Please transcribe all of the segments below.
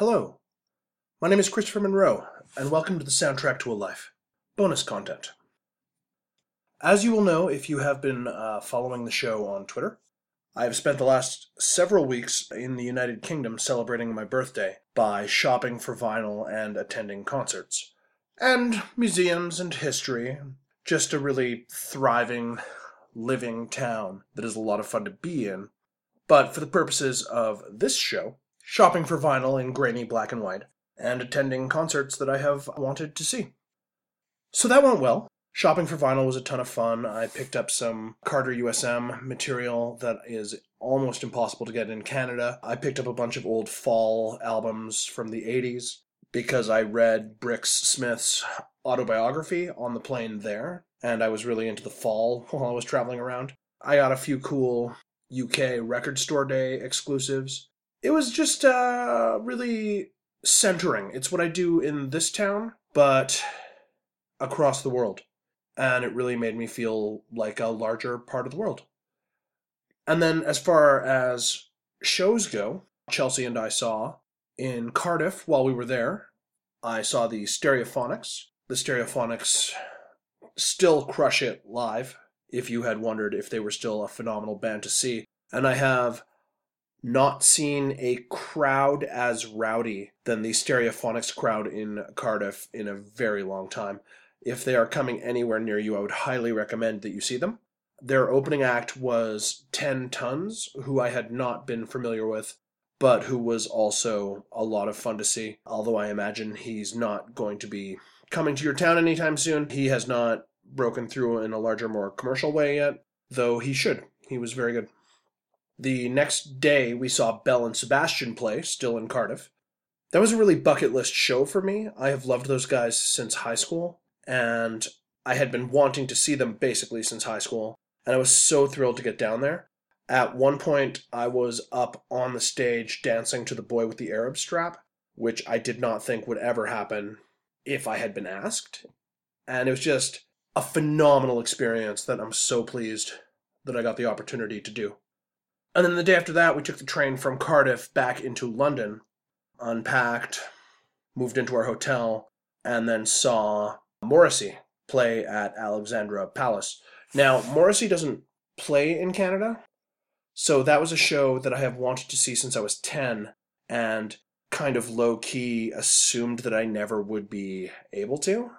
Hello, my name is Christopher Monroe, and welcome to the Soundtrack to a Life bonus content. As you will know if you have been uh, following the show on Twitter, I have spent the last several weeks in the United Kingdom celebrating my birthday by shopping for vinyl and attending concerts. And museums and history. Just a really thriving, living town that is a lot of fun to be in. But for the purposes of this show, shopping for vinyl in grainy black and white, and attending concerts that I have wanted to see. So that went well. Shopping for vinyl was a ton of fun. I picked up some Carter USM material that is almost impossible to get in Canada. I picked up a bunch of old fall albums from the 80s because I read Brix Smith's autobiography on the plane there, and I was really into the fall while I was traveling around. I got a few cool UK record store day exclusives. It was just uh, really centering. It's what I do in this town, but across the world. And it really made me feel like a larger part of the world. And then, as far as shows go, Chelsea and I saw in Cardiff while we were there, I saw the Stereophonics. The Stereophonics still crush it live, if you had wondered if they were still a phenomenal band to see. And I have not seen a crowd as rowdy than the Stereophonics crowd in Cardiff in a very long time. If they are coming anywhere near you, I would highly recommend that you see them. Their opening act was Ten Tonnes, who I had not been familiar with, but who was also a lot of fun to see. Although I imagine he's not going to be coming to your town anytime soon. He has not broken through in a larger, more commercial way yet, though he should. He was very good. The next day, we saw Belle and Sebastian play, still in Cardiff. That was a really bucket list show for me. I have loved those guys since high school, and I had been wanting to see them basically since high school, and I was so thrilled to get down there. At one point, I was up on the stage dancing to the boy with the Arab strap, which I did not think would ever happen if I had been asked. And it was just a phenomenal experience that I'm so pleased that I got the opportunity to do. And then the day after that, we took the train from Cardiff back into London, unpacked, moved into our hotel, and then saw Morrissey play at Alexandra Palace. Now, Morrissey doesn't play in Canada, so that was a show that I have wanted to see since I was 10 and kind of low key assumed that I never would be able to.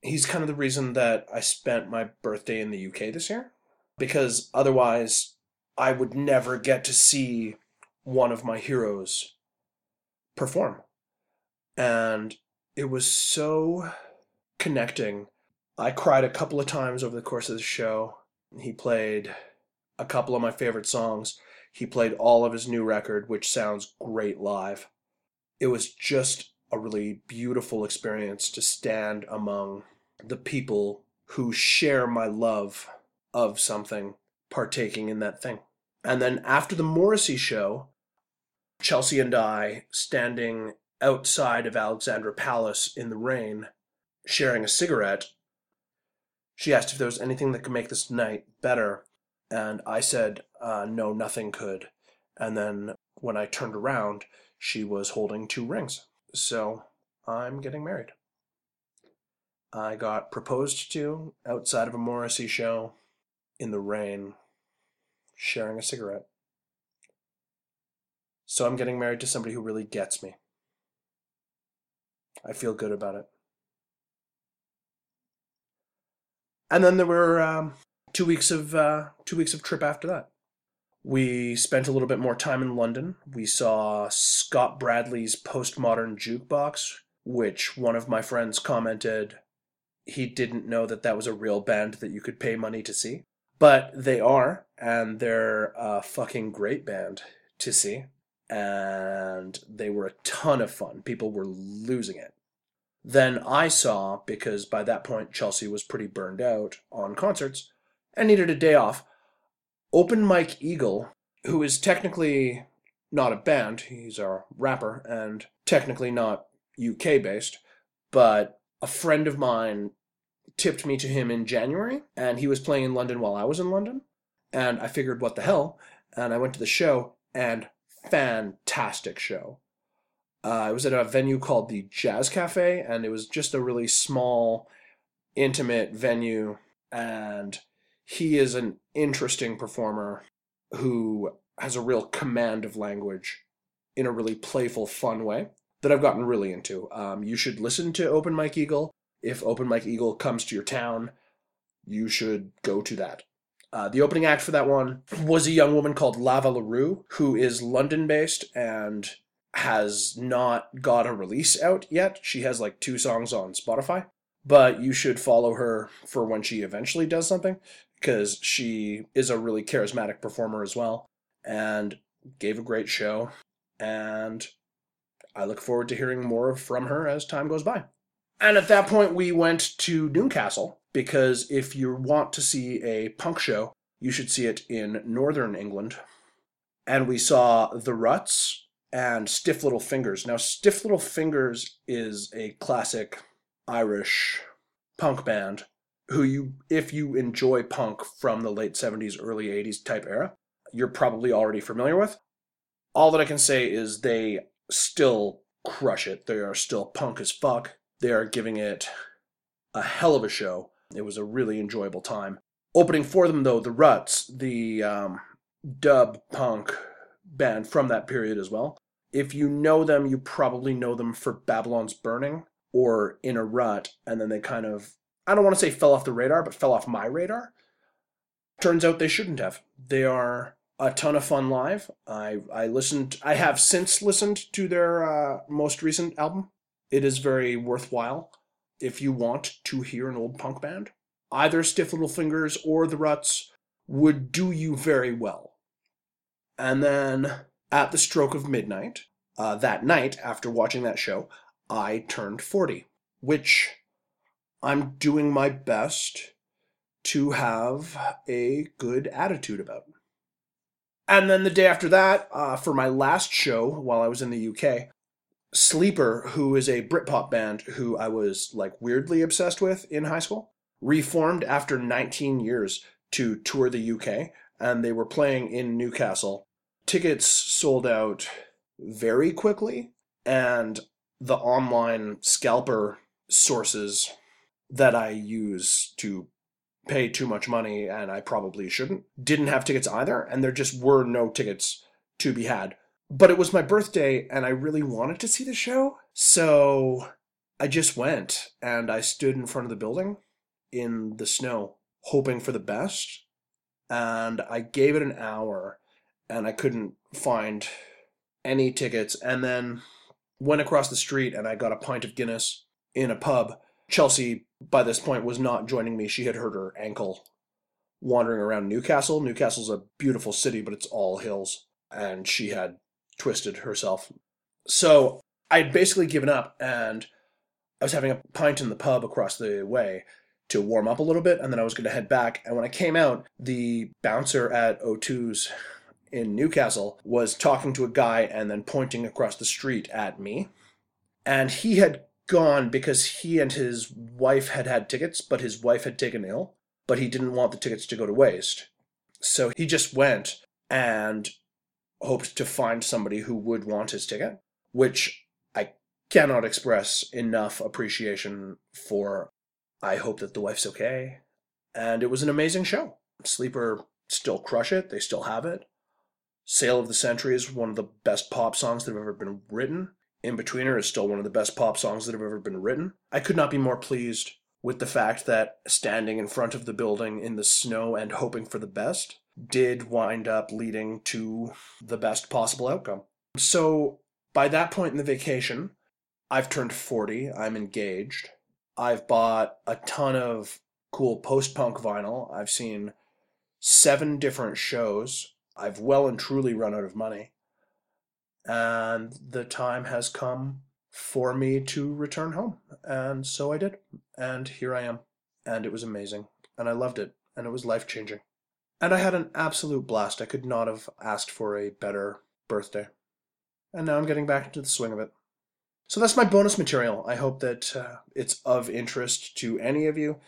He's kind of the reason that I spent my birthday in the UK this year because otherwise I would never get to see one of my heroes perform. And it was so connecting. I cried a couple of times over the course of the show. He played a couple of my favorite songs. He played all of his new record, which sounds great live. It was just a really beautiful experience to stand among the people who share my love of something partaking in that thing. And then after the Morrissey show, Chelsea and I standing outside of Alexandra Palace in the rain, sharing a cigarette. She asked if there was anything that could make this night better, and I said, uh, no, nothing could. And then when I turned around, she was holding two rings. So I'm getting married. I got proposed to outside of a Morrissey show in the rain, sharing a cigarette. So I'm getting married to somebody who really gets me. I feel good about it. And then there were um, two weeks of uh, two weeks of trip after that. We spent a little bit more time in London. We saw Scott Bradlee's postmodern jukebox, which one of my friends commented he didn't know that that was a real band that you could pay money to see. But they are, and they're a fucking great band to see. And they were a ton of fun. People were losing it. Then I saw, because by that point Chelsea was pretty burned out on concerts and needed a day off, Open Mike Eagle, who is technically not a band, he's a rapper, and technically not UK based, but a friend of mine tipped me to him in January, and he was playing in London while I was in London. And I figured, what the hell? And I went to the show, and fantastic show. Uh, it was at a venue called the Jazz Cafe, and it was just a really small, intimate venue. And he is an interesting performer who has a real command of language in a really playful, fun way that I've gotten really into. Um, you should listen to Open Mike Eagle. If Open Mike Eagle comes to your town, you should go to that. Uh, the opening act for that one was a young woman called Lava La Rue, who is London based and has not got a release out yet. She has like two songs on Spotify, but you should follow her for when she eventually does something because she is a really charismatic performer as well and gave a great show. And I look forward to hearing more from her as time goes by. And at that point, we went to Newcastle because if you want to see a punk show, you should see it in northern England. And we saw The Ruts and Stiff Little Fingers. Now, Stiff Little Fingers is a classic Irish punk band who you if you enjoy punk from the late 70s early 80s type era you're probably already familiar with all that i can say is they still crush it they are still punk as fuck they are giving it a hell of a show it was a really enjoyable time opening for them though the ruts the um, dub punk band from that period as well if you know them you probably know them for babylon's burning or in a rut and then they kind of I don't want to say fell off the radar, but fell off my radar. Turns out they shouldn't have. They are a ton of fun live. I I listened. I have since listened to their uh, most recent album. It is very worthwhile if you want to hear an old punk band. Either Stiff Little Fingers or The Ruts would do you very well. And then at the stroke of midnight, uh, that night after watching that show, I turned 40, which I'm doing my best to have a good attitude about. And then the day after that, uh, for my last show while I was in the UK, Sleeper, who is a Britpop band who I was like weirdly obsessed with in high school, reformed after 19 years to tour the UK, and they were playing in Newcastle. Tickets sold out very quickly, and the online scalper sources that I use to pay too much money and I probably shouldn't. Didn't have tickets either, and there just were no tickets to be had. But it was my birthday and I really wanted to see the show, so I just went and I stood in front of the building in the snow, hoping for the best. And I gave it an hour and I couldn't find any tickets. And then went across the street and I got a pint of Guinness in a pub. Chelsea by this point was not joining me. She had hurt her ankle wandering around Newcastle. Newcastle's a beautiful city, but it's all hills, and she had twisted herself. So I'd basically given up, and I was having a pint in the pub across the way to warm up a little bit, and then I was going to head back. And when I came out, the bouncer at O2's in Newcastle was talking to a guy and then pointing across the street at me. And he had gone because he and his wife had had tickets, but his wife had taken ill, but he didn't want the tickets to go to waste. So he just went and hoped to find somebody who would want his ticket, which I cannot express enough appreciation for. I hope that the wife's okay. And it was an amazing show. Sleeper still crush it, they still have it. Sale of the Century is one of the best pop songs that have ever been written. Inbetweener is still one of the best pop songs that have ever been written. I could not be more pleased with the fact that standing in front of the building in the snow and hoping for the best did wind up leading to the best possible outcome. So, by that point in the vacation, I've turned 40, I'm engaged. I've bought a ton of cool post punk vinyl. I've seen seven different shows. I've well and truly run out of money and the time has come for me to return home. And so I did. And here I am. And it was amazing. And I loved it. And it was life changing. And I had an absolute blast. I could not have asked for a better birthday. And now I'm getting back into the swing of it. So that's my bonus material. I hope that uh, it's of interest to any of you.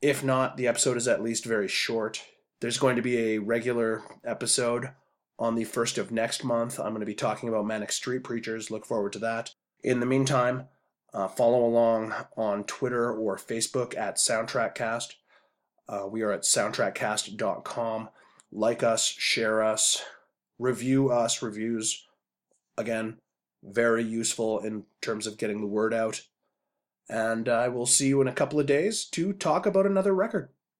If not, the episode is at least very short. There's going to be a regular episode on the first of next month. I'm going to be talking about Manic Street Preachers. Look forward to that. In the meantime, uh, follow along on Twitter or Facebook at SoundtrackCast. Uh, we are at soundtrackcast.com. Like us, share us, review us. Reviews, again, very useful in terms of getting the word out. And I will see you in a couple of days to talk about another record.